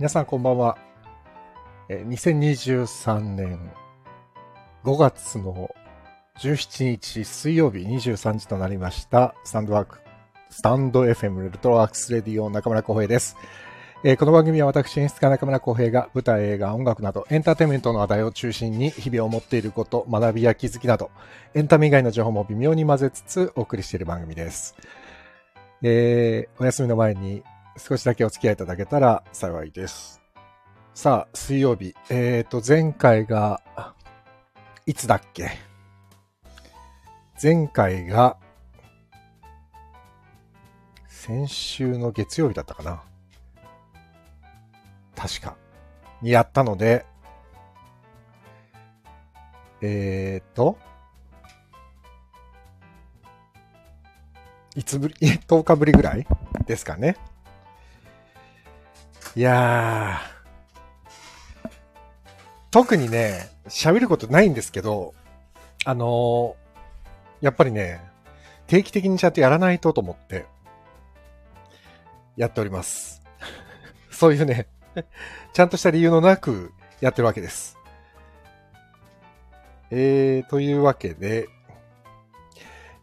皆さんこんばんは。え2023年5月の17日水曜日23時となりました。スタンドワーク、スタンド FM ルトロワークスレディオ中村浩平です。えーこの番組は私演出家中村浩平が舞台、映画、音楽などエンターテインメントの話題を中心に日々を持っていること、学びや気づきなどエンタメ以外の情報も微妙に混ぜつつお送りしている番組です。えーお休みの前に少しだけお付き合いいただけたら幸いです。さあ、水曜日。えっ、と、前回が、いつだっけ？前回が、先週の月曜日だったかな確か。にやったので、えっ、と、いつぶり、10日ぶりぐらいですかね。いやー、特にね、喋ることないんですけど、あのーやっぱりね、定期的にちゃんとやらないとと思って、やっております。そういうね、ちゃんとした理由のなくやってるわけです。えー、というわけで、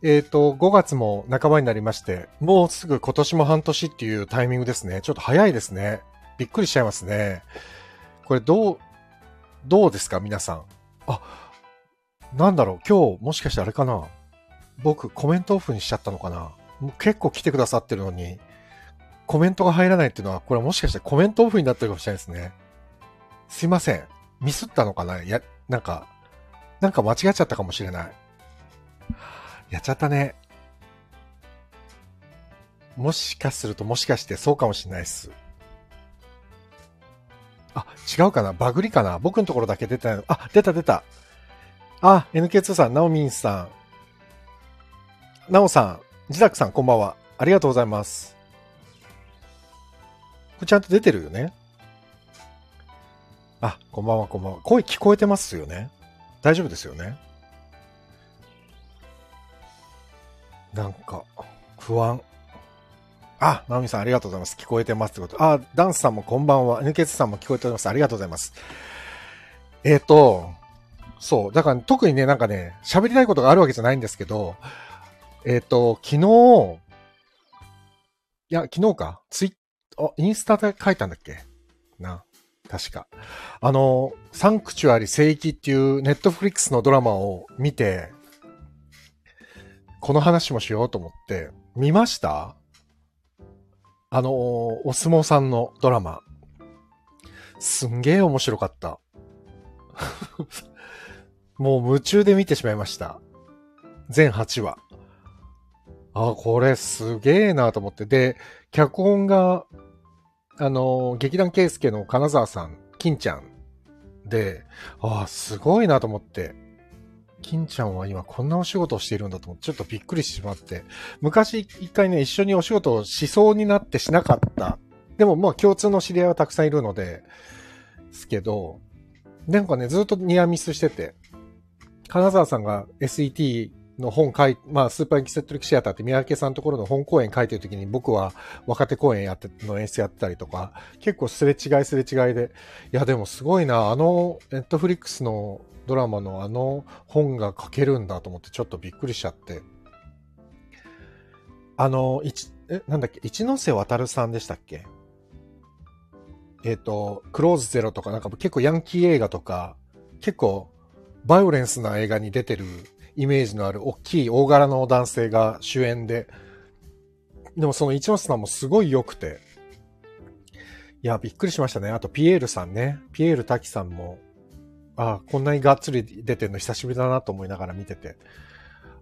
えっ、と、5月も半ばになりまして、もうすぐ今年も半年っていうタイミングですね。ちょっと早いですね。びっくりしちゃいますね。これどう、どうですか？皆さん。あ、なんだろう今日もしかしてあれかな？僕コメントオフにしちゃったのかな？結構来てくださってるのに、コメントが入らないっていうのは、これもしかしてコメントオフになってるかもしれないですね。すいません。ミスったのかな？いや、なんか、なんか間違っちゃったかもしれない。やっちゃったね。もしかするともしかしてそうかもしれないっす。あ、違うかな？バグりかな？僕のところだけ出てないの。あ、出た出た。あ、NK2 さん、ナオミンさん。ナオさん、ジダクさん、こんばんは。ありがとうございます。これちゃんと出てるよね？あ、こんばんは、こんばんは。声聞こえてますよね？大丈夫ですよね？なんか、不安。あ、ナオミさんありがとうございます。聞こえてますってこと。あ、ダンスさんもこんばんは。NK2 さんも聞こえております。ありがとうございます。えっ、と、そう。だから特にね、なんかね、喋りたいことがあるわけじゃないんですけど、えっ、と、昨日、いや、昨日か。ツイあ、インスタで書いたんだっけ？な。確か。あの、サンクチュアリ聖域っていうネットフリックスのドラマを見て、この話もしようと思って、見ました？あの、お相撲さんのドラマ。すんげえ面白かった。もう夢中で見てしまいました。全8話。あ、これすげえなと思って。で、脚本が、あの、劇団圭介の金沢さん、金ちゃんで、あすごいなと思って。金ちゃんは今こんなお仕事をしているんだと思って、ちょっとびっくりしてしまって。昔一回ね、一緒にお仕事をしそうになってしなかった。でもまあ共通の知り合いはたくさんいるので、ですけど、なんかね、ずっとニアミスしてて、金沢さんが SET の本書い、まあ、スーパーエキセントリックシアターって三宅さんのところの本公演書いてる時に僕は若手公演やって、の演出やってたりとか、結構すれ違いすれ違いで、いやでもすごいな、あの、ネットフリックスのドラマのあの本が書けるんだと思ってちょっとびっくりしちゃって。あの、一、え、なんだっけ、一ノ瀬渡さんでしたっけ？えっ、と、クローズゼロとかなんか結構ヤンキー映画とか、結構バイオレンスな映画に出てるイメージのある大きい大柄の男性が主演で、でもその一ノ瀬さんもすごい良くて、いや、びっくりしましたね。あと、ピエールさんね。ピエール滝さんも、あこんなにがっつり出てるの久しぶりだなと思いながら見てて、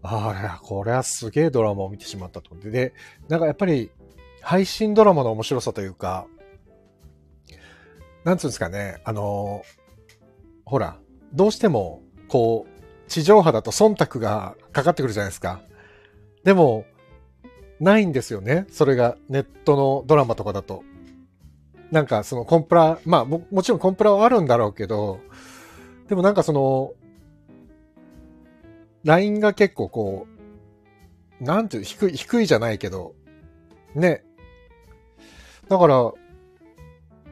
ああ、これはすげえドラマを見てしまったと思って。で、なんかやっぱり、配信ドラマの面白さというか、なんつうんですかね、あのほら、どうしても、こう、地上波だと忖度がかかってくるじゃないですか。でも、ないんですよね。それがネットのドラマとかだと。なんかそのコンプラ、まあももちろんコンプラはあるんだろうけど、でもなんかその、ラインが結構こう、なんていう、低い、低いじゃないけど、ね。だから、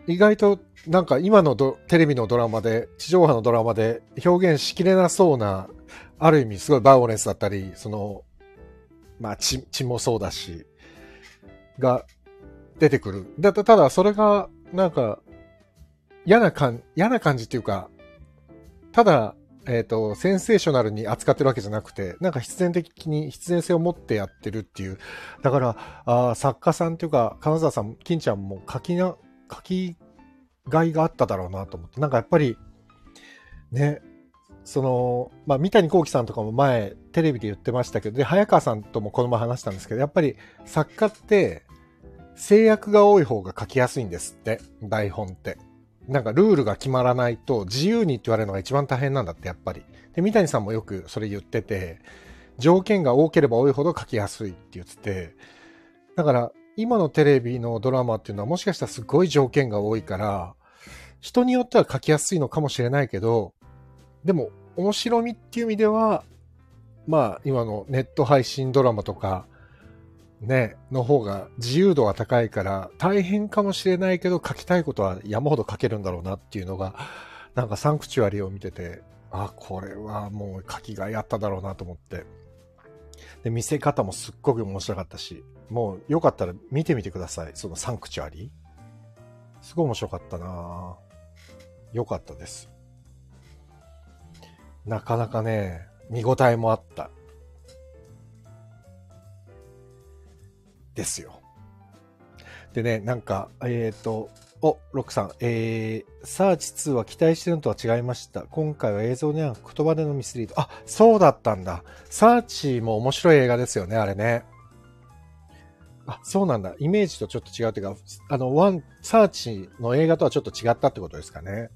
意外となんか今のテレビのドラマで、地上波のドラマで表現しきれなそうな、ある意味すごいバイオレンスだったり、その、まあ血、血もそうだし、が出てくる。だただそれがなんか嫌な感、嫌な感じっていうか、ただ、えっ、ー、と、センセーショナルに扱ってるわけじゃなくて、なんか必然的に必然性を持ってやってるっていう。だから、あ作家さんっていうか、金沢さん、金ちゃんも書きな、書きがいがあっただろうなと思って。なんかやっぱり、ね、その、まあ、三谷幸喜さんとかも前、テレビで言ってましたけど、で、早川さんともこの前話したんですけど、やっぱり作家って、制約が多い方が書きやすいんですって、台本って。なんかルールが決まらないと自由にって言われるのが一番大変なんだって、やっぱり。で、三谷さんもよくそれ言ってて、条件が多ければ多いほど書きやすいって言ってて、だから今のテレビのドラマっていうのはもしかしたらすごい条件が多いから、人によっては書きやすいのかもしれないけど、でも面白みっていう意味では、まあ今のネット配信ドラマとか、ね、の方が自由度が高いから大変かもしれないけど書きたいことは山ほど書けるんだろうなっていうのが、なんかサンクチュアリを見てて、あ、これはもう書きがいあっただろうなと思って。で、見せ方もすっごく面白かったし、もうよかったら見てみてください。そのサンクチュアリすごい面白かったなよかったです。なかなかね、見応えもあった。ですよ。でね、なんか、えっ、ー、と、お、ロックさん、えー、サーチ2は期待してるのとは違いました。今回は映像には言葉でのミスリード。あ、そうだったんだ。サーチも面白い映画ですよね、あれね。あ、そうなんだ。イメージとちょっと違うっていうか、あの、ワン、サーチの映画とはちょっと違ったってことですかね。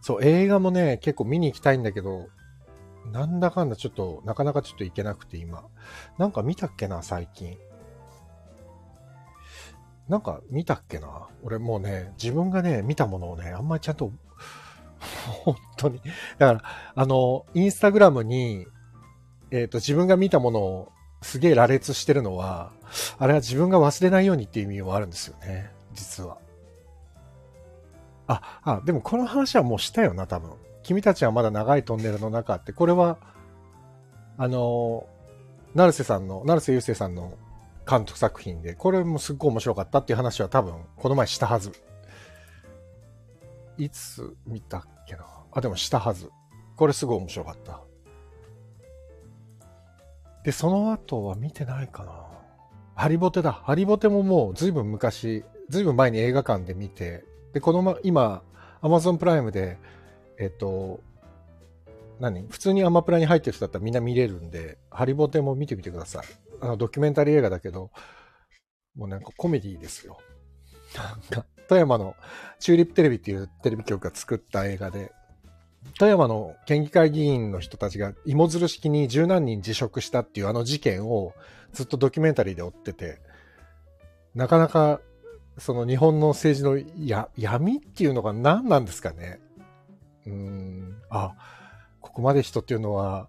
そう、映画もね、結構見に行きたいんだけど、なんだかんだちょっと、なかなかちょっと行けなくて今。なんか見たっけな、最近。なんか見たっけな？俺もうね、自分がね、見たものをね、あんまりちゃんと、本当に。だから、あの、インスタグラムに、えっ、ー、と、自分が見たものをすげえ羅列してるのは、あれは自分が忘れないようにっていう意味もあるんですよね。実は。あ、あ、でもこの話はもうしたよな、多分。君たちはまだ長いトンネルの中って、これは、あの、成瀬さんの、成瀬優生さんの監督作品で、これもすっごい面白かったっていう話は多分、この前したはず。いつ見たっけな？あ、でもしたはず。これすごい面白かった。で、その後は見てないかなハリボテだ。ハリボテももうずいぶん昔、ずいぶん前に映画館で見て、で、このま、今、アマゾンプライムで、えっと、何？普通にアマプラに入ってる人だったらみんな見れるんで、ハリボテも見てみてください。あの、ドキュメンタリー映画だけど、もうなんかコメディですよ。なんか、富山のチューリップテレビっていうテレビ局が作った映画で、富山の県議会議員の人たちが芋づる式に十何人辞職したっていうあの事件をずっとドキュメンタリーで追ってて、なかなかその日本の政治のや闇っていうのが何なんですかね。うーん、あ、ここまで人っていうのは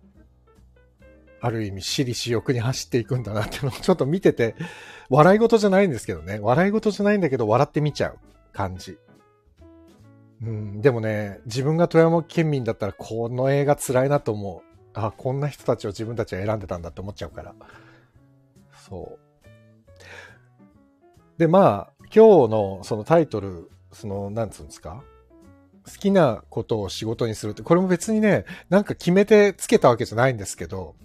ある意味私利私欲に走っていくんだなっていうのをちょっと見てて、笑い事じゃないんですけどね。笑い事じゃないんだけど、笑ってみちゃう感じ。うん、でもね、自分が富山県民だったらこの映画辛いなと思う。あ、こんな人たちを自分たちは選んでたんだって思っちゃうから。そう。で、まあ、今日のそのタイトル、その、なんつうんですか？好きなことを仕事にするって、これも別にね、なんか決めてつけたわけじゃないんですけど、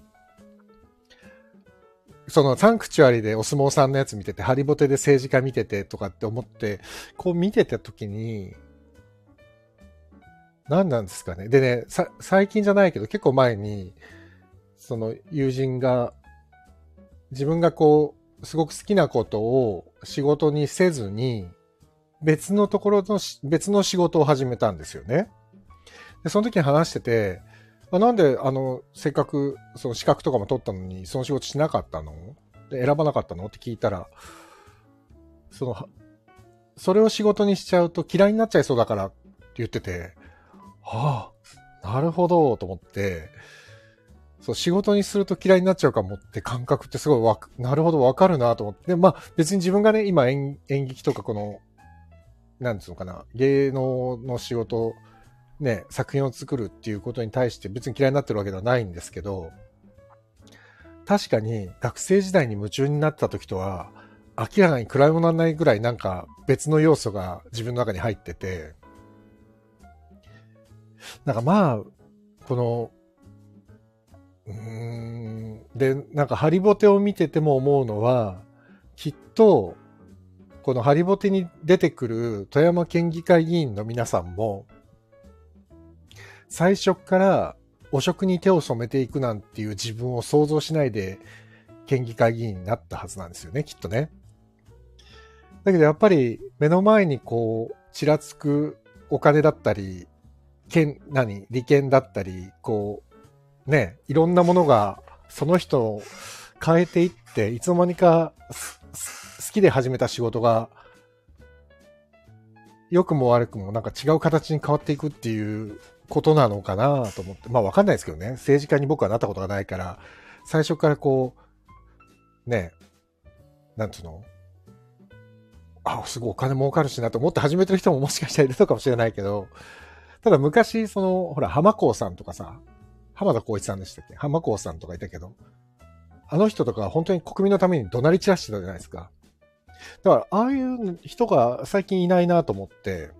そのサンクチュアリでお相撲さんのやつ見てて、ハリボテで政治家見ててとかって思って、こう見てた時に、何なんですかね。でね、最近じゃないけど結構前に、その友人が、自分がこう、すごく好きなことを仕事にせずに、別のところの、別の仕事を始めたんですよね。で、その時に話してて、あなんで、あの、せっかく、その資格とかも取ったのに、その仕事しなかったの？で選ばなかったの？って聞いたら、その、それを仕事にしちゃうと嫌いになっちゃいそうだからって言ってて、はあ、なるほど、と思って、そう、仕事にすると嫌いになっちゃうかもって感覚ってすごいわなるほどわかるなと思って。まあ別に自分がね、今演演劇とかこのなんつうのかな、芸能の仕事、ね、作品を作るっていうことに対して別に嫌いになってるわけではないんですけど、確かに学生時代に夢中になった時とは、明らかに比べ物にならないぐらいなんか別の要素が自分の中に入ってて、なんかまあ、この、うん、で、なんかハリボテを見てても思うのは、きっと、このハリボテに出てくる富山県議会議員の皆さんも、最初から汚職に手を染めていくなんていう自分を想像しないで県議会議員になったはずなんですよね、きっとね。だけどやっぱり目の前にこう、ちらつくお金だったり、権、何利権だったり、こう、ね、いろんなものがその人を変えていって、いつの間にか好きで始めた仕事が、良くも悪くもなんか違う形に変わっていくっていうことなのかなと思って。まあわかんないですけどね。政治家に僕はなったことがないから、最初からこう、ね、なんつうの？あ、すごいお金儲かるしなと思って始めてる人ももしかしたらいるのかもしれないけど、ただ昔、その、ほら、浜子さんとかさ、浜田光一さんでしたっけ？浜子さんとかいたけど、あの人とか本当に国民のために怒鳴り散らしてたじゃないですか。だから、ああいう人が最近いないなと思って、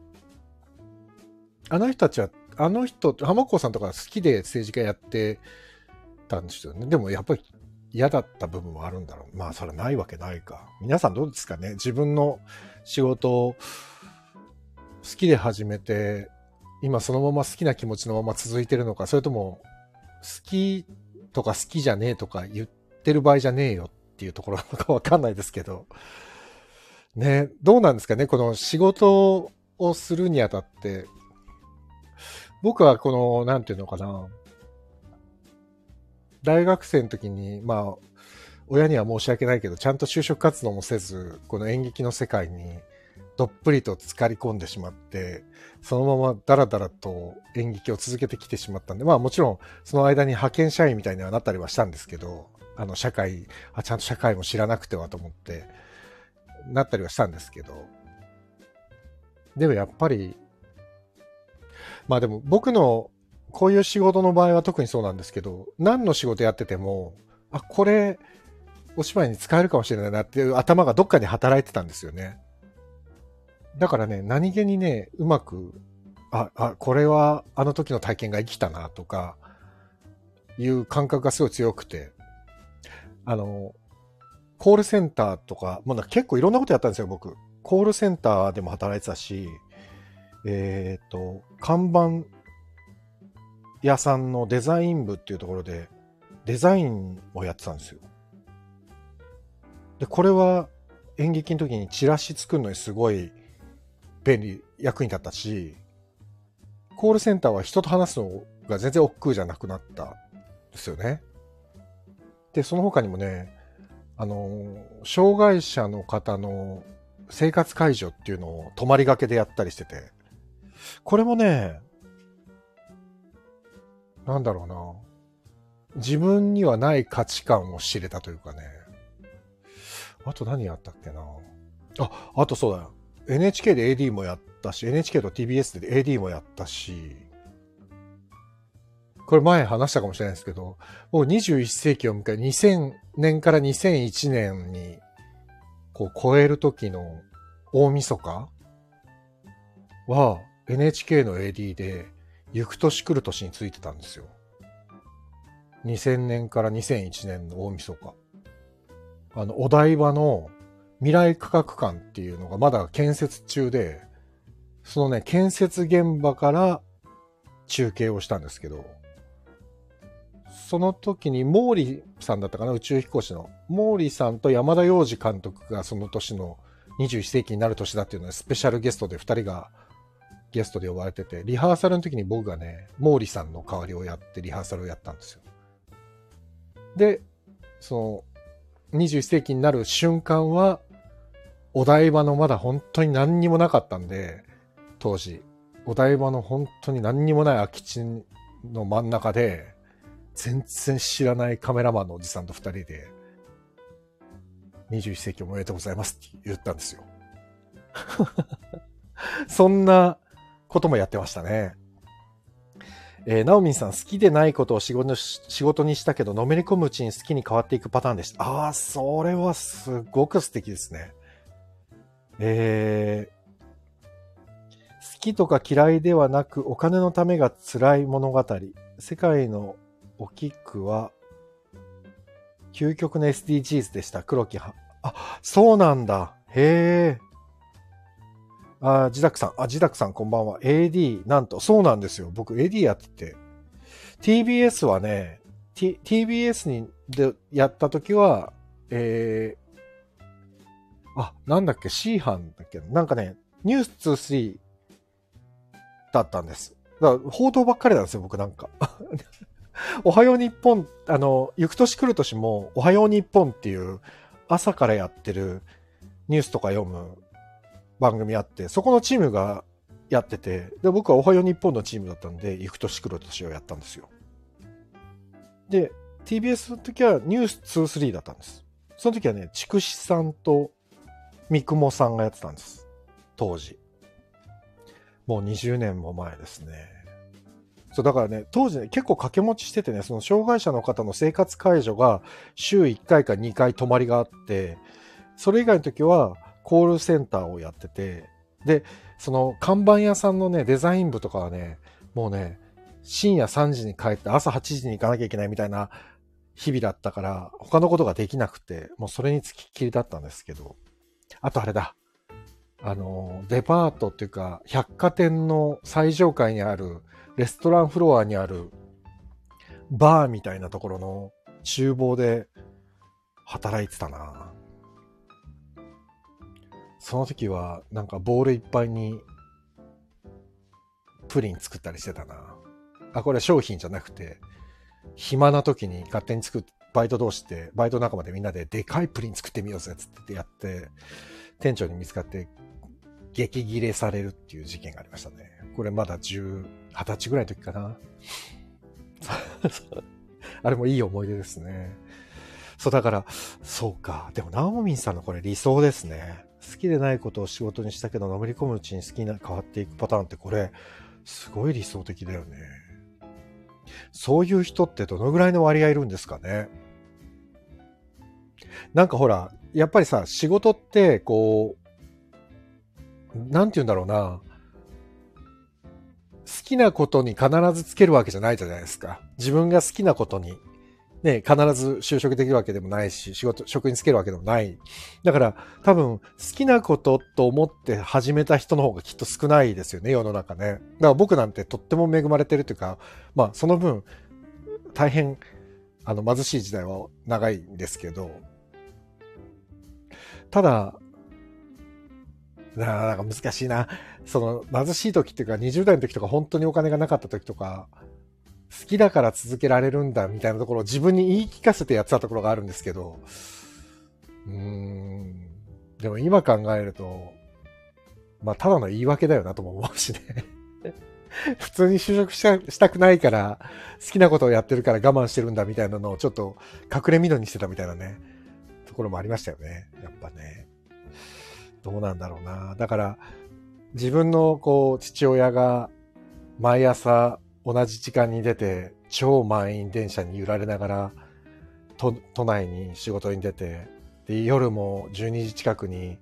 あの人たちは、あの人、浜子さんとか好きで政治家やってたんですよね。でもやっぱり嫌だった部分はあるんだろう。まあ、それないわけないか。皆さんどうですかね自分の仕事を好きで始めて、今そのまま好きな気持ちのまま続いてるのか、それとも、好きとか好きじゃねえとか言ってる場合じゃねえよっていうところなのかわかんないですけど。ね、どうなんですかねこの仕事をするにあたって、僕はこの、なんていうのかな。大学生の時に、まあ、親には申し訳ないけど、ちゃんと就職活動もせず、この演劇の世界にどっぷりと浸かり込んでしまって、そのままダラダラと演劇を続けてきてしまったんで、まあもちろんその間に派遣社員みたいにはなったりはしたんですけど、あの社会、あ、ちゃんと社会も知らなくてはと思って、なったりはしたんですけど、でもやっぱり、まあでも僕のこういう仕事の場合は特にそうなんですけど、何の仕事やってても、あ、これ、お芝居に使えるかもしれないなっていう頭がどっかに働いてたんですよね。だからね、何気にね、うまく、あ、あ、これはあの時の体験が生きたなとか、いう感覚がすごい強くて、あの、コールセンターとか、もう結構いろんなことやったんですよ、僕。コールセンターでも働いてたし、えっ、ー、と、看板屋さんのデザイン部っていうところで、デザインをやってたんですよ。で、これは演劇の時にチラシ作るのにすごい便利、役に立ったし、コールセンターは人と話すのが全然億劫じゃなくなったんですよね。で、その他にもね、あの、障害者の方の生活介助っていうのを泊まりがけでやったりしてて、これもね、なんだろうな。自分にはない価値観を知れたというかね。あと何やったっけな。あ、あとそうだよ。NHK で AD もやったし、NHK と TBS で AD もやったし、これ前話したかもしれないですけど、もう21世紀を迎え、2000年から2001年に、こう超える時の大晦日は NHK の AD で、行く年来る年についてたんですよ。2000年から2001年の大晦日。あの、お台場の未来科学館っていうのがまだ建設中で、そのね、建設現場から中継をしたんですけど、その時に毛利さんだったかな、宇宙飛行士の。毛利さんと山田洋次監督がその年の21世紀になる年だっていうので、スペシャルゲストで2人がゲストで呼ばれてて、リハーサルの時に僕がね、毛利さんの代わりをやってリハーサルをやったんですよ。で、その、21世紀になる瞬間は、お台場のまだ本当に何にもなかったんで、当時、お台場の本当に何にもない空き地の真ん中で、全然知らないカメラマンのおじさんと二人で、21世紀おめでとうございますって言ったんですよ。そんなこともやってましたね。えー、ナオミンさん、好きでないことを仕事仕事にしたけど、のめり込むうちに好きに変わっていくパターンでした。ああ、それはすごく素敵ですね。えー、好きとか嫌いではなく、お金のためが辛い物語。世界のおきくは、究極の SDGs でした。黒木は。あ、そうなんだ。へえ。あ、ジダクさん。あ、ジダクさんこんばんは。AD、なんと、そうなんですよ。僕 AD やってて。TBS はね、T、TBS にでやった時は、えー、あ、なんだっけ、C 班だっけ？なんかね、ニュース23だったんです。だから報道ばっかりなんですよ、僕なんか。おはよう日本、あの、行く年来る年も、おはよう日本っていう朝からやってるニュースとか読む番組あって、そこのチームがやってて、で、僕はおはよう日本のチームだったんで、行く年来る年をやったんですよ。で、TBS の時はニュース23だったんです。その時はね、筑紫さんと三雲さんがやってたんです。当時。もう20年も前ですね。そう、だからね、当時ね、結構掛け持ちしててね、その障害者の方の生活介助が週1回か2回泊まりがあって、それ以外の時はコールセンターをやってて、で、その看板屋さんのね、デザイン部とかはね、もうね、深夜3時に帰って朝8時に行かなきゃいけないみたいな日々だったから、他のことができなくて、もうそれにつきっきりだったんですけど、あとあれだ、あの、デパートっていうか、百貨店の最上階にあるレストランフロアにあるバーみたいなところの厨房で働いてたな。その時はなんかボールいっぱいにプリン作ったりしてたな。あ、これ商品じゃなくて、暇な時に勝手に作ってバイト同士で、バイト仲間でみんなででかいプリン作ってみようぜっつってやって、店長に見つかって激切れされるっていう事件がありましたね。これまだ10、20歳ぐらいの時かな。あれもいい思い出ですね。そう、だから、そうか。でも、ナオミンさんのこれ理想ですね。好きでないことを仕事にしたけど、のめり込むうちに好きな変わっていくパターンってこれ、すごい理想的だよね。そういう人ってどのぐらいの割合いるんですかね。なんかほら、やっぱりさ、仕事って、こう、なんて言うんだろうな。好きなことに必ずつけるわけじゃないじゃないですか。自分が好きなことに、ね、必ず就職できるわけでもないし、仕事、職につけるわけでもない。だから多分好きなことと思って始めた人の方がきっと少ないですよね、世の中ね。だから僕なんてとっても恵まれてるというか、まあその分、大変、あの貧しい時代は長いんですけど、ただ、なか難しいな。その、貧しい時っていうか、20代の時とか本当にお金がなかった時とか、好きだから続けられるんだみたいなところを自分に言い聞かせてやってたところがあるんですけど、うーん。でも今考えると、まあ、ただの言い訳だよなとも思うしね。普通に就職したくないから、好きなことをやってるから我慢してるんだみたいなのをちょっと隠れ緑にしてたみたいなね、ところもありましたよね。やっぱね。どうなんだろうな。だから、自分のこう、父親が毎朝同じ時間に出て、超満員電車に揺られながら、都都内に仕事に出て、で、夜も12時近くに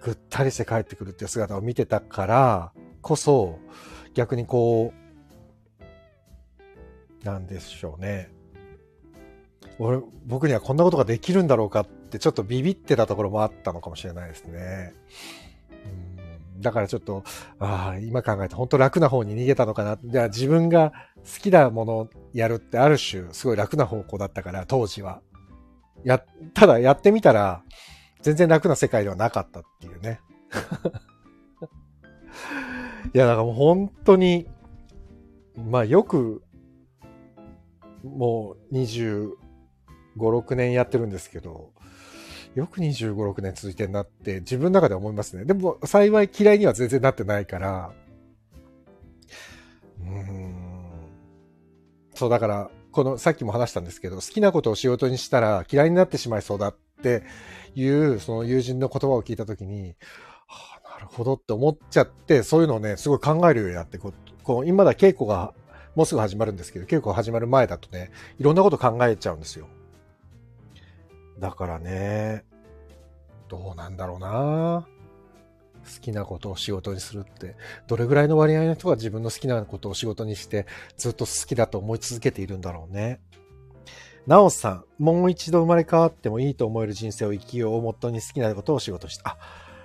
ぐったりして帰ってくるっていう姿を見てたからこそ、逆にこう、なんでしょうね。俺、僕にはこんなことができるんだろうかってちょっとビビってたところもあったのかもしれないですね。だからちょっと、ああ、今考えて本当楽な方に逃げたのかな。じゃあ自分が好きなものをやるってある種すごい楽な方向だったから、当時は。や、ただやってみたら、全然楽な世界ではなかったっていうね。いや、だからもう本当に、まあよく、もう25、6年やってるんですけど、よく25、6年続いてんなって自分の中では思いますね。でも幸い嫌いには全然なってないから、うん。そうだから、このさっきも話したんですけど、好きなことを仕事にしたら嫌いになってしまいそうだっていう、その友人の言葉を聞いたときに、はあ、なるほどって思っちゃって、そういうのをね、すごい考えるようになって、こ、こう今だ稽古がもうすぐ始まるんですけど、稽古始まる前だとね、いろんなこと考えちゃうんですよ。だからね、どうなんだろうな好きなことを仕事にするって、どれぐらいの割合の人が自分の好きなことを仕事にして、ずっと好きだと思い続けているんだろうね。なおさん、もう一度生まれ変わってもいいと思える人生を生きようをもとに好きなことを仕事して、あ、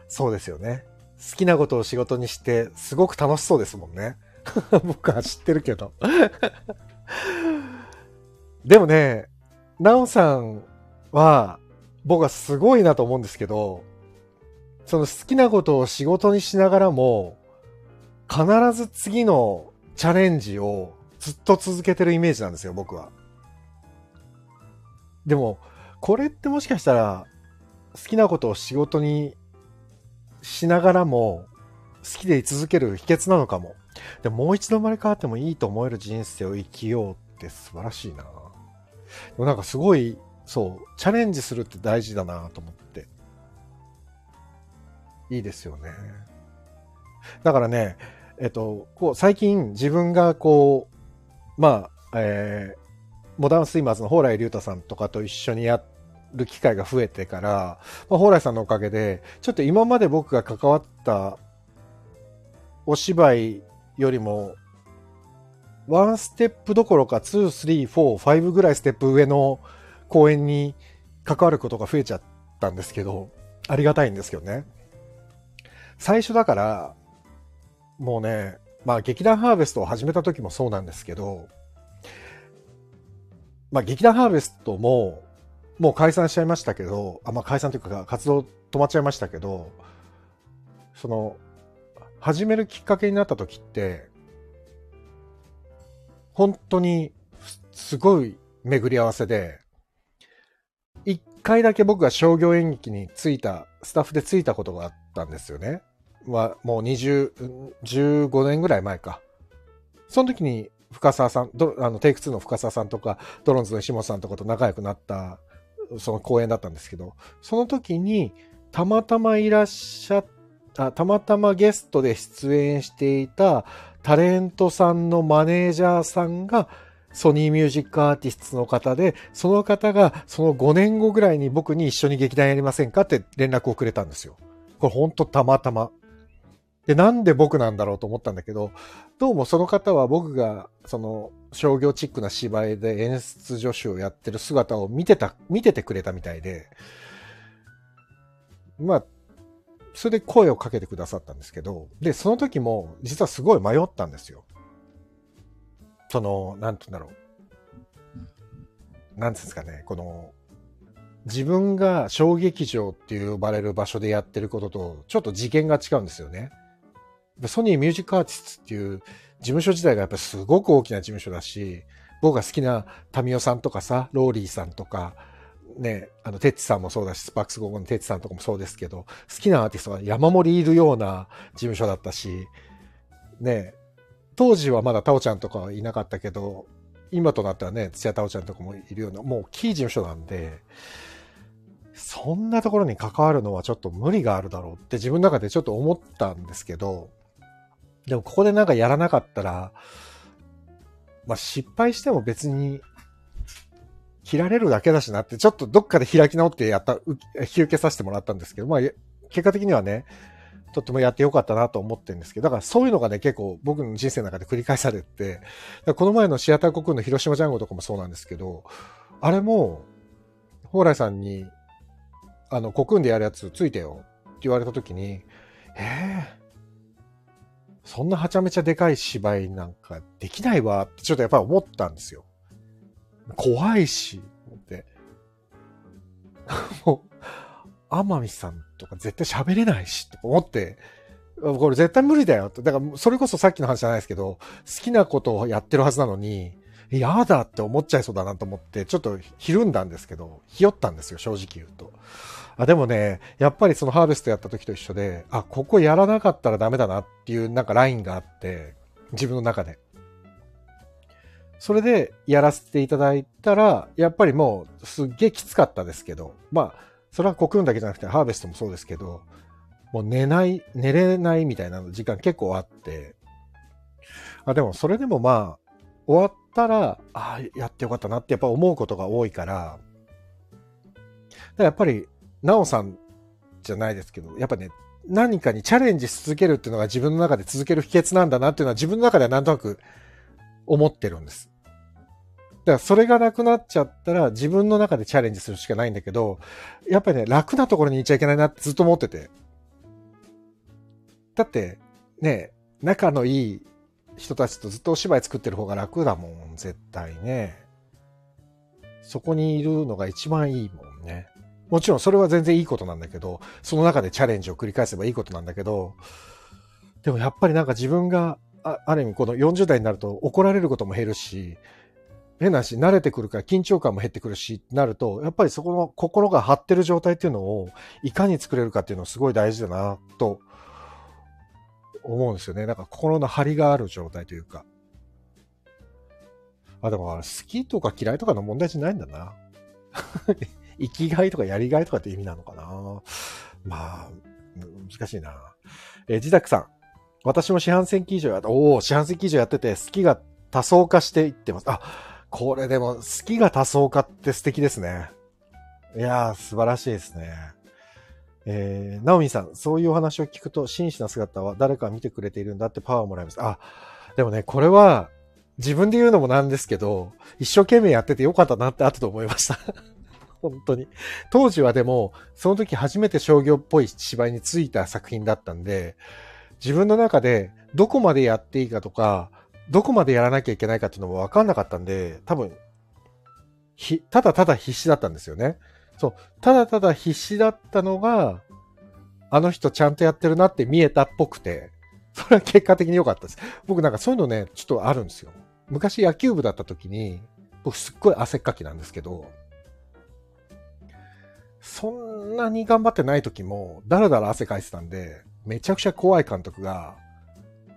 そうですよね。好きなことを仕事にして、すごく楽しそうですもんね。僕は知ってるけどでもね、なおさんは、僕はすごいなと思うんですけど、その好きなことを仕事にしながらも、必ず次のチャレンジをずっと続けてるイメージなんですよ、僕は。でも、これってもしかしたら、好きなことを仕事にしながらも、好きでい続ける秘訣なのかも。でもう一度生まれ変わってもいいと思える人生を生きようって素晴らしいな。でもなんかすごい、そう、チャレンジするって大事だなと思って。いいですよね。だからね、えっと、こう、最近自分がこう、まあ、えー、モダンスイマーズの蓬莱竜太さんとかと一緒にやる機会が増えてから、まあ、蓬莱さんのおかげで、ちょっと今まで僕が関わったお芝居よりも、ワンステップどころか、2、3、4、5ぐらいステップ上の公演に関わることが増えちゃったんですけど、ありがたいんですけどね。最初だから、もうね、まあ劇団ハーベストを始めた時もそうなんですけど、まあ劇団ハーベストも、もう解散しちゃいましたけど、あまあ解散というか活動止まっちゃいましたけど、その、始めるきっかけになった時って、本当にすごい巡り合わせで、回だけ僕が商業演劇についた、スタッフでついたことがあったんですよね。まあ、もう20、15年ぐらい前か。その時に深沢さん、あのテイク2の深沢さんとか、ドローンズの石本さんとかと仲良くなった、その公演だったんですけど、その時にたまたまいらっしゃったたまたまゲストで出演していたタレントさんのマネージャーさんがソニーミュージックアーティストの方で、その方がその5年後ぐらいに僕に一緒に劇団やりませんかって連絡をくれたんですよ。これほんとたまたま。で、なんで僕なんだろうと思ったんだけど、どうもその方は僕が、その、商業チックな芝居で演出助手をやってる姿を見てた、見ててくれたみたいで、まあ、それで声をかけてくださったんですけど、で、その時も、実はすごい迷ったんですよ。その、なんて言うんだろう。なんですかね、この、自分が小劇場って呼ばれる場所でやってることと、ちょっと次元が違うんですよね。ソニーミュージックアーティストっていう事務所自体がやっぱすごく大きな事務所だし、僕が好きなタミオさんとかさ、ローリーさんとか、ね、あの、テッチさんもそうだし、スパークス午後のテッチさんとかもそうですけど、好きなアーティストが山盛りいるような事務所だったし、ね、当時はまだタオちゃんとかはいなかったけど、今となってはね、土屋タオちゃんとかもいるような、もうキー事務所なんで、そんなところに関わるのはちょっと無理があるだろうって自分の中でちょっと思ったんですけど、でもここでなんかやらなかったら、まあ失敗しても別に切られるだけだしなって、ちょっとどっかで開き直ってやった、引き受けさせてもらったんですけど、まあ結果的にはね、とってもやってよかったなと思ってるんですけど、だからそういうのがね、結構僕の人生の中で繰り返されて、この前のシアター国の広島ジャンゴとかもそうなんですけど、あれも、蓬莱さんに、あの、コクンでやるやつついてよって言われた時に、えー、そんなはちゃめちゃでかい芝居なんかできないわってちょっとやっぱり思ったんですよ。怖いし、思って。もう、天海さんとか絶対喋れないし、と思って、これ絶対無理だよと。だから、それこそさっきの話じゃないですけど、好きなことをやってるはずなのに、嫌だって思っちゃいそうだなと思って、ちょっとひるんだんですけど、ひよったんですよ、正直言うと。あ、でもね、やっぱりそのハーベストやった時と一緒で、あ、ここやらなかったらダメだなっていうなんかラインがあって、自分の中で。それでやらせていただいたら、やっぱりもうすっげえきつかったですけど、まあ、それはコクーンだけじゃなくてハーベストもそうですけど、もう寝ない、寝れないみたいな時間結構あって、あ、でもそれでもまあ、終わったら、ああ、やってよかったなってやっぱ思うことが多いから、だからやっぱり、なおさんじゃないですけど、やっぱね、何かにチャレンジし続けるっていうのが自分の中で続ける秘訣なんだなっていうのは自分の中ではなんとなく思ってるんです。だからそれがなくなっちゃったら自分の中でチャレンジするしかないんだけど、やっぱりね、楽なところに行っちゃいけないなってずっと思ってて。だって、ね、仲のいい人たちとずっとお芝居作ってる方が楽だもん、絶対ね。そこにいるのが一番いいもんね。もちろんそれは全然いいことなんだけど、その中でチャレンジを繰り返せばいいことなんだけど、でもやっぱりなんか自分が、あある意味この40代になると怒られることも減るし、変なし、慣れてくるから緊張感も減ってくるし、なると、やっぱりそこの心が張ってる状態っていうのを、いかに作れるかっていうのすごい大事だな、と思うんですよね。なんか心の張りがある状態というか。あ、でも好きとか嫌いとかの問題じゃないんだな。生きがいとかやりがいとかって意味なのかな。まあ、難しいな。え、自宅さん。私も四半世紀以上やっおお、四半世紀以上やってて、好きが多層化していってます。あ、これでも、好きが多層化って素敵ですね。いやー、素晴らしいですね。えー、ナオミさん、そういうお話を聞くと、真摯な姿は誰か見てくれているんだってパワーをもらいます。あ、でもね、これは、自分で言うのもなんですけど、一生懸命やっててよかったなって後で思いました。本当に。当時はでも、その時初めて商業っぽい芝居についた作品だったんで、自分の中でどこまでやっていいかとか、どこまでやらなきゃいけないかっていうのも分かんなかったんで、多分、ひ、ただただ必死だったんですよね。そう。ただただ必死だったのが、あの人ちゃんとやってるなって見えたっぽくて、それは結果的に良かったです。僕なんかそういうのね、ちょっとあるんですよ。昔野球部だった時に、僕すっごい汗っかきなんですけど、そんなに頑張ってない時も、だらだら汗かいてたんで、めちゃくちゃ怖い監督が、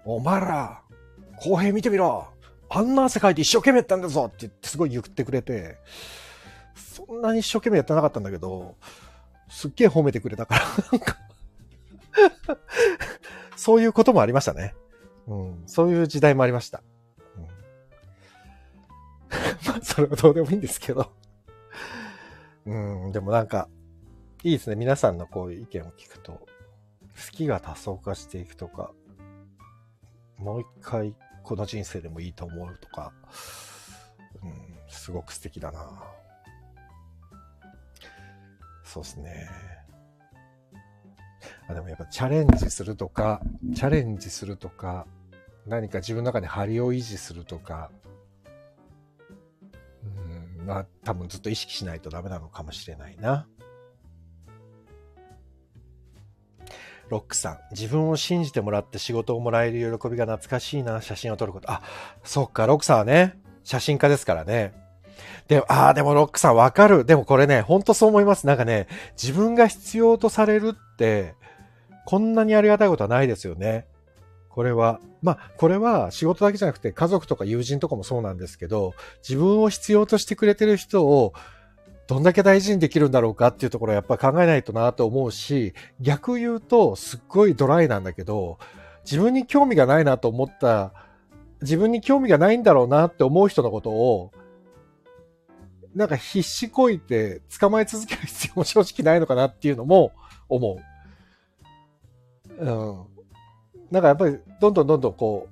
お前ら、公平見てみろあんな汗かいて一生懸命やったんだぞって言ってすごい言ってくれて、そんなに一生懸命やってなかったんだけど、すっげえ褒めてくれたから、なんかそういうこともありましたね。うん、そういう時代もありました。うん、まあ、それはどうでもいいんですけど。うん、でもなんか、いいですね。皆さんのこういう意見を聞くと、好きが多層化していくとか、もう一回この人生でもいいと思うとか、うん、すごく素敵だなそうですね。あでもやっぱチャレンジするとか、チャレンジするとか、何か自分の中で張りを維持するとか、うん、まあ多分ずっと意識しないとダメなのかもしれないな。ロックさん、自分を信じてもらって仕事をもらえる喜びが懐かしいな、写真を撮ること。あ、そっか、ロックさんはね、写真家ですからね。で、ああ、でもロックさんわかる。でもこれね、ほんとそう思います。なんかね、自分が必要とされるって、こんなにありがたいことはないですよね。これは。まあ、これは仕事だけじゃなくて家族とか友人とかもそうなんですけど、自分を必要としてくれてる人をどんだけ大事にできるんだろうかっていうところはやっぱ考えないとなと思うし、逆言うとすっごいドライなんだけど、自分に興味がないなと思った、自分に興味がないんだろうなって思う人のことを、なんか必死こいて捕まえ続ける必要も正直ないのかなっていうのも思う。うん。なんかやっぱりどんどんどんどんこ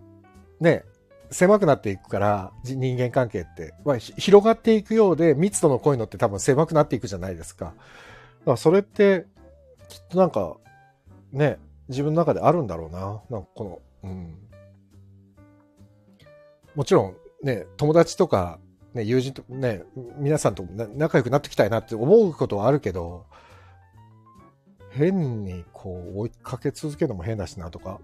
う、ね、狭くなっていくから、人間関係って、まあ、広がっていくようで密度の濃いのって多分狭くなっていくじゃないですか。だからそれって、きっとなんか、ね、自分の中であるんだろうな。なんかこの、うん。もちろん、ね、友達とか、ね、友人と、ね、皆さんと仲良くなってきたいなって思うことはあるけど、変にこう追いかけ続けるのも変だしなとか、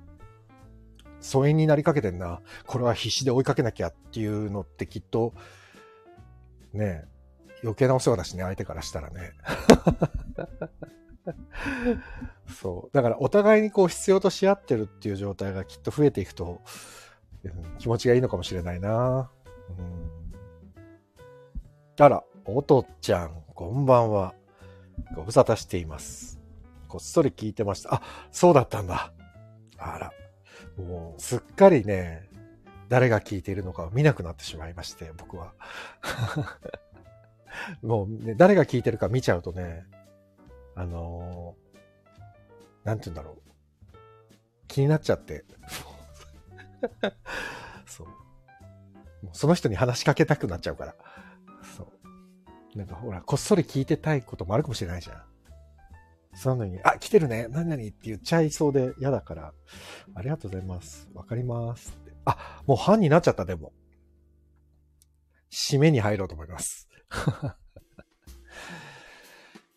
疎遠になりかけてんな。これは必死で追いかけなきゃっていうのってきっと、ね余計なお世話だしね、相手からしたらね。そう。だからお互いにこう必要とし合ってるっていう状態がきっと増えていくと、うん気持ちがいいのかもしれないな。うん、あら、おとちゃん、こんばんは。ご無沙汰しています。こっそり聞いてました。あ、そうだったんだ。あら。もう、すっかりね、誰が聞いているのかを見なくなってしまいまして、僕は。もう、ね、誰が聞いてるか見ちゃうとね、あのー、なんて言うんだろう。気になっちゃって。そう。もうその人に話しかけたくなっちゃうから。そう。なんかほら、こっそり聞いてたいこともあるかもしれないじゃん。そのに、あ、来てるね何々って言っちゃいそうで嫌だから、ありがとうございます。わかります。あ、もう半になっちゃった、でも。締めに入ろうと思います。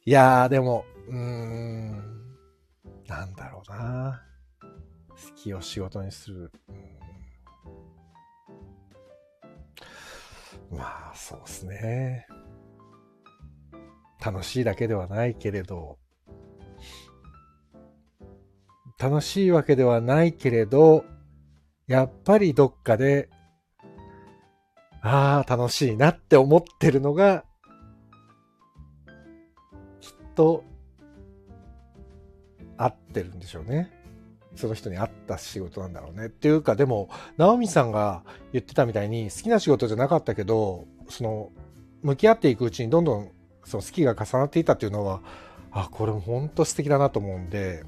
いやー、でも、うーん、なんだろうな。好きを仕事にする。まあ、そうですね。楽しいだけではないけれど、楽しいわけではないけれど、やっぱりどっかで、ああ、楽しいなって思ってるのが、きっと、合ってるんでしょうね。その人に合った仕事なんだろうね。っていうか、でも、直美さんが言ってたみたいに、好きな仕事じゃなかったけど、その、向き合っていくうちにどんどん、その好きが重なっていたっていうのは、あ、これも本当素敵だなと思うんで、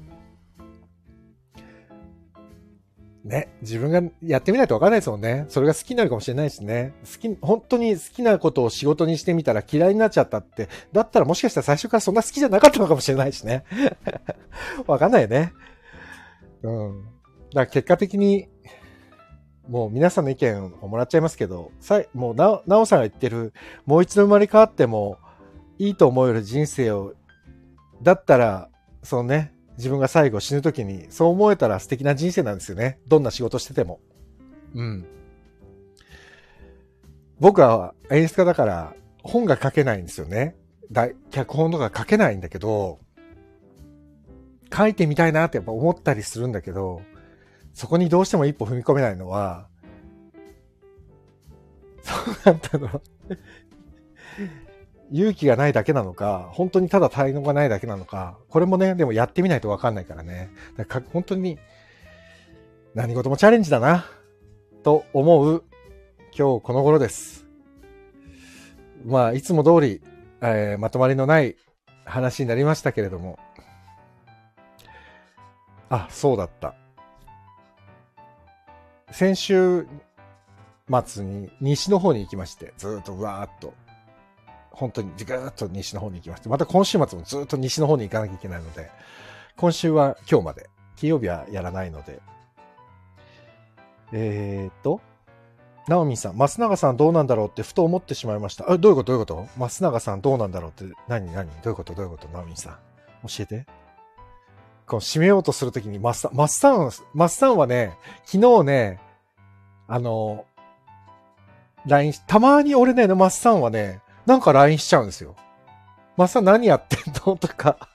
ね、自分がやってみないとわかんないですもんね。それが好きになるかもしれないしね。好き、本当に好きなことを仕事にしてみたら嫌いになっちゃったって、だったらもしかしたら最初からそんな好きじゃなかったのかもしれないしね。わかんないよね。うん。だから結果的に、もう皆さんの意見をもらっちゃいますけど、さい、もうな、なおさんが言ってる、もう一度生まれ変わってもいいと思える人生を、だったら、そのね、自分が最後死ぬ時にそう思えたら素敵な人生なんですよね。どんな仕事してても。うん。僕は演出家だから本が書けないんですよね。脚本とか書けないんだけど、書いてみたいなってやっぱ思ったりするんだけど、そこにどうしても一歩踏み込めないのは、そうなんだろう。勇気がないだけなのか、本当にただ才能がないだけなのか、これもね、でもやってみないとわかんないからね。だから本当に何事もチャレンジだな、と思う今日この頃です。まあ、いつも通り、えー、まとまりのない話になりましたけれども。あ、そうだった。先週末に西の方に行きまして、ずっとわーっと本当にぐーっと西の方に行きまして、また今週末もずっと西の方に行かなきゃいけないので、今週は今日まで、金曜日はやらないので、えー、っと、ナオミさん、松永さんどうなんだろうってふと思ってしまいました。あ、どういうこと？どういうこと？松永さんどうなんだろうって、何？何？どういうこと？どういうこと？ナオミさん。教えて。この締めようとするときに、マッサン、マッサン、マッサンはね、昨日ね、あの、LINE、たまに俺ね、マッサンはね、なんか LINE しちゃうんですよ。マサ何やってんの？とか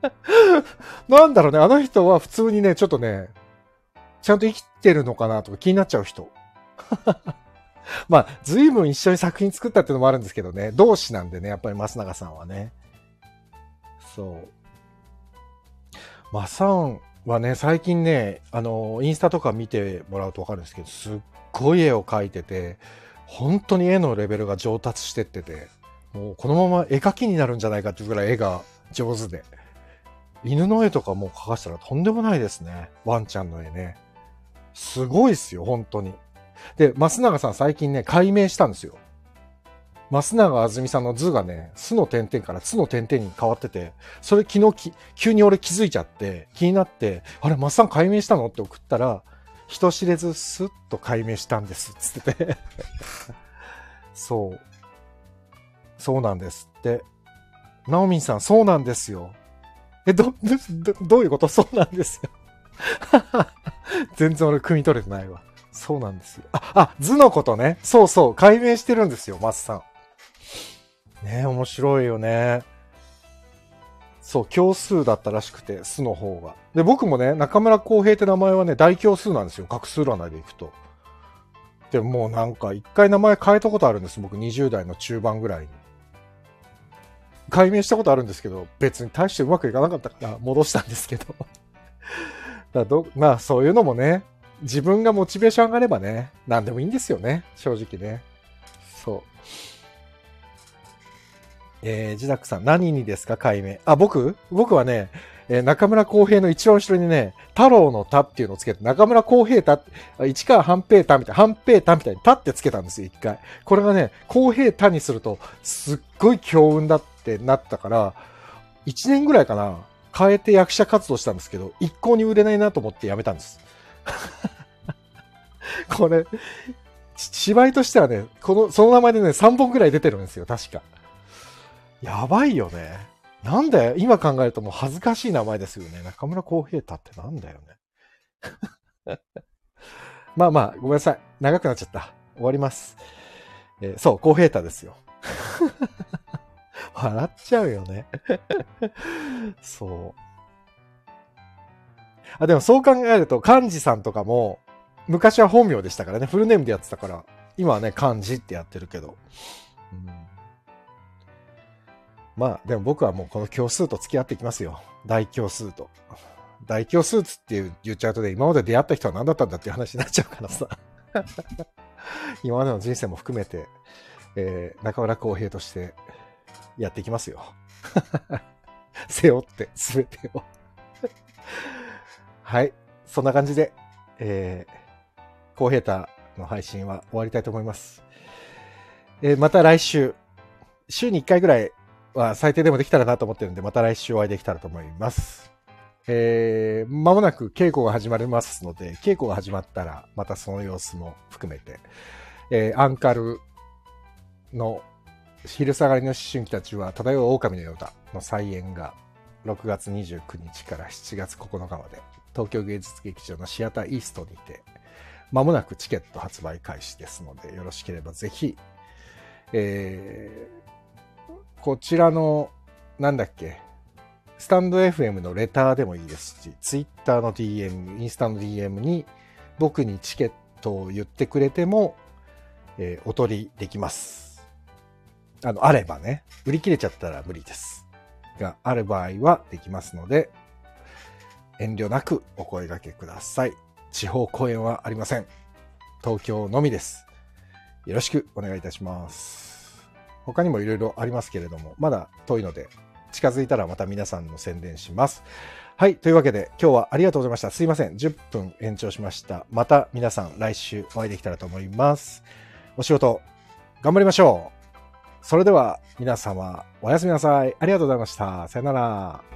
なんだろうね、あの人は普通にね、ちょっとね、ちゃんと生きてるのかなとか気になっちゃう人。まあ、随分一緒に作品作ったっていうのもあるんですけどね、同志なんでね、やっぱり増永さんはね。そう。マサンはね、最近ね、あの、インスタとか見てもらうとわかるんですけど、すっごい絵を描いてて、本当に絵のレベルが上達してってて、もうこのまま絵描きになるんじゃないかっていうぐらい絵が上手で。犬の絵とかもう描かしたらとんでもないですね。ワンちゃんの絵ね。すごいっすよ、本当に。で、増永さん最近ね、解明したんですよ。増永あずみさんの図がね、巣の点々からつの点々に変わってて、それ昨日き急に俺気づいちゃって、気になって、あれ、増さん解明したのって送ったら、人知れずスッと解明したんです、つっててそう。そうなんですって。ナオミンさん、そうなんですよ。え、ど、ど、どういうこと？そうなんですよ。全然俺、汲み取れてないわ。そうなんですよ。あ、あ、図のことね。そうそう、解明してるんですよ、マスさん。ね面白いよね。そう、教数だったらしくて、数の方が。で、僕もね、中村浩平って名前はね、大教数なんですよ。画数占いでいくと。でもうなんか、一回名前変えたことあるんです。僕20代の中盤ぐらいに。解明したことあるんですけど、別に大してうまくいかなかったから戻したんですけど。だどまあそういうのもね、自分がモチベーション上がればね、何でもいいんですよね。正直ね。そう。えー、ジダックさん、何にですか解明。あ、僕？僕はね、えー、中村公平の一番後ろにね、太郎の田っていうのをつけて、中村公平田、市川半平田みたいな、半平田みたいに田ってつけたんですよ、一回。これがね、公平田にすると、すっごい強運だってなったから、一年ぐらいかな、変えて役者活動したんですけど、一向に売れないなと思ってやめたんです。これ、芝居としてはね、この、その名前でね、3本ぐらい出てるんですよ、確か。やばいよね。なんだよ、今考えるともう恥ずかしい名前ですよね。中村浩平太ってなんだよね。まあまあ、ごめんなさい。長くなっちゃった。終わります。えー、そう、浩平太ですよ。笑っちゃうよね。そう。あ、でもそう考えると、漢字さんとかも、昔は本名でしたからね、フルネームでやってたから、今はね、漢字ってやってるけど。うん、まあ、でも僕はもうこの教数と付き合っていきますよ。大教数と。大教数って言っちゃうとね、今まで出会った人は何だったんだっていう話になっちゃうからさ。今までの人生も含めて、えー、中村浩平としてやっていきますよ。背負って、すべてを はい。そんな感じで、えー、コーヘーターの配信は終わりたいと思います。えー、また来週、週に1回ぐらいは最低でもできたらなと思ってるんで、また来週お会いできたらと思います。えー、間もなく稽古が始まりますので、稽古が始まったら、またその様子も含めて、えー、アンカルの昼下がりの思春期たちは漂う狼のようだの再演が6月29日から7月9日まで東京芸術劇場のシアターイーストにてまもなくチケット発売開始ですのでよろしければぜひ、えー、こちらのなんだっけスタンド FM のレターでもいいですし、ツイッターの DM、インスタの DM に僕にチケットを言ってくれても、えー、お取りできます。あの、あればね、売り切れちゃったら無理です。がある場合はできますので、遠慮なくお声掛けください。地方公演はありません。東京のみです。よろしくお願いいたします。他にもいろいろありますけれども、まだ遠いので、近づいたらまた皆さんの宣伝します。はい。というわけで、今日はありがとうございました。すいません。10分延長しました。また皆さん来週お会いできたらと思います。お仕事、頑張りましょうそれでは皆様おやすみなさい。ありがとうございました。さよなら。